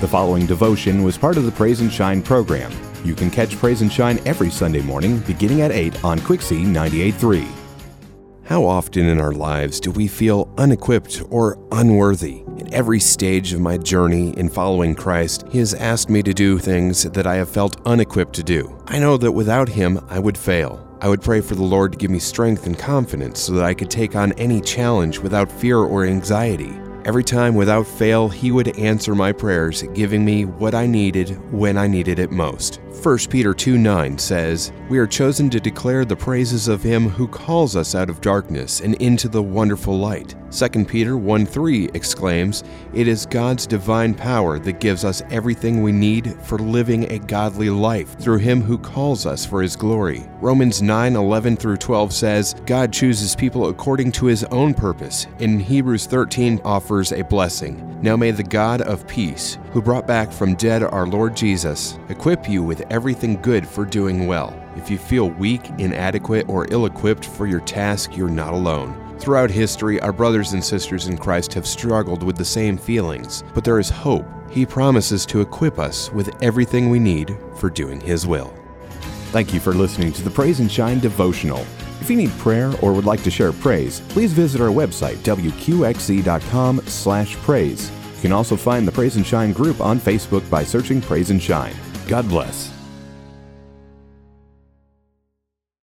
The following devotion was part of the Praise and Shine program. You can catch Praise and Shine every Sunday morning beginning at 8 on Quixie 98.3. How often in our lives do we feel unequipped or unworthy? In every stage of my journey in following Christ, He has asked me to do things that I have felt unequipped to do. I know that without Him, I would fail. I would pray for the Lord to give me strength and confidence so that I could take on any challenge without fear or anxiety. Every time, without fail, He would answer my prayers, giving me what I needed when I needed it most. 1 Peter 2 9 says, We are chosen to declare the praises of Him who calls us out of darkness and into the wonderful light. 2 Peter 1 3 exclaims, It is God's divine power that gives us everything we need for living a godly life through Him who calls us for His glory. Romans 9 11 through 12 says, God chooses people according to His own purpose. In Hebrews 13 offers a blessing. Now may the God of peace, who brought back from dead our Lord Jesus, equip you with everything good for doing well. If you feel weak, inadequate, or ill equipped for your task, you're not alone. Throughout history, our brothers and sisters in Christ have struggled with the same feelings, but there is hope. He promises to equip us with everything we need for doing His will. Thank you for listening to the Praise and Shine devotional. If you need prayer or would like to share praise, please visit our website wqxe.com/praise. You can also find the Praise and Shine group on Facebook by searching Praise and Shine. God bless.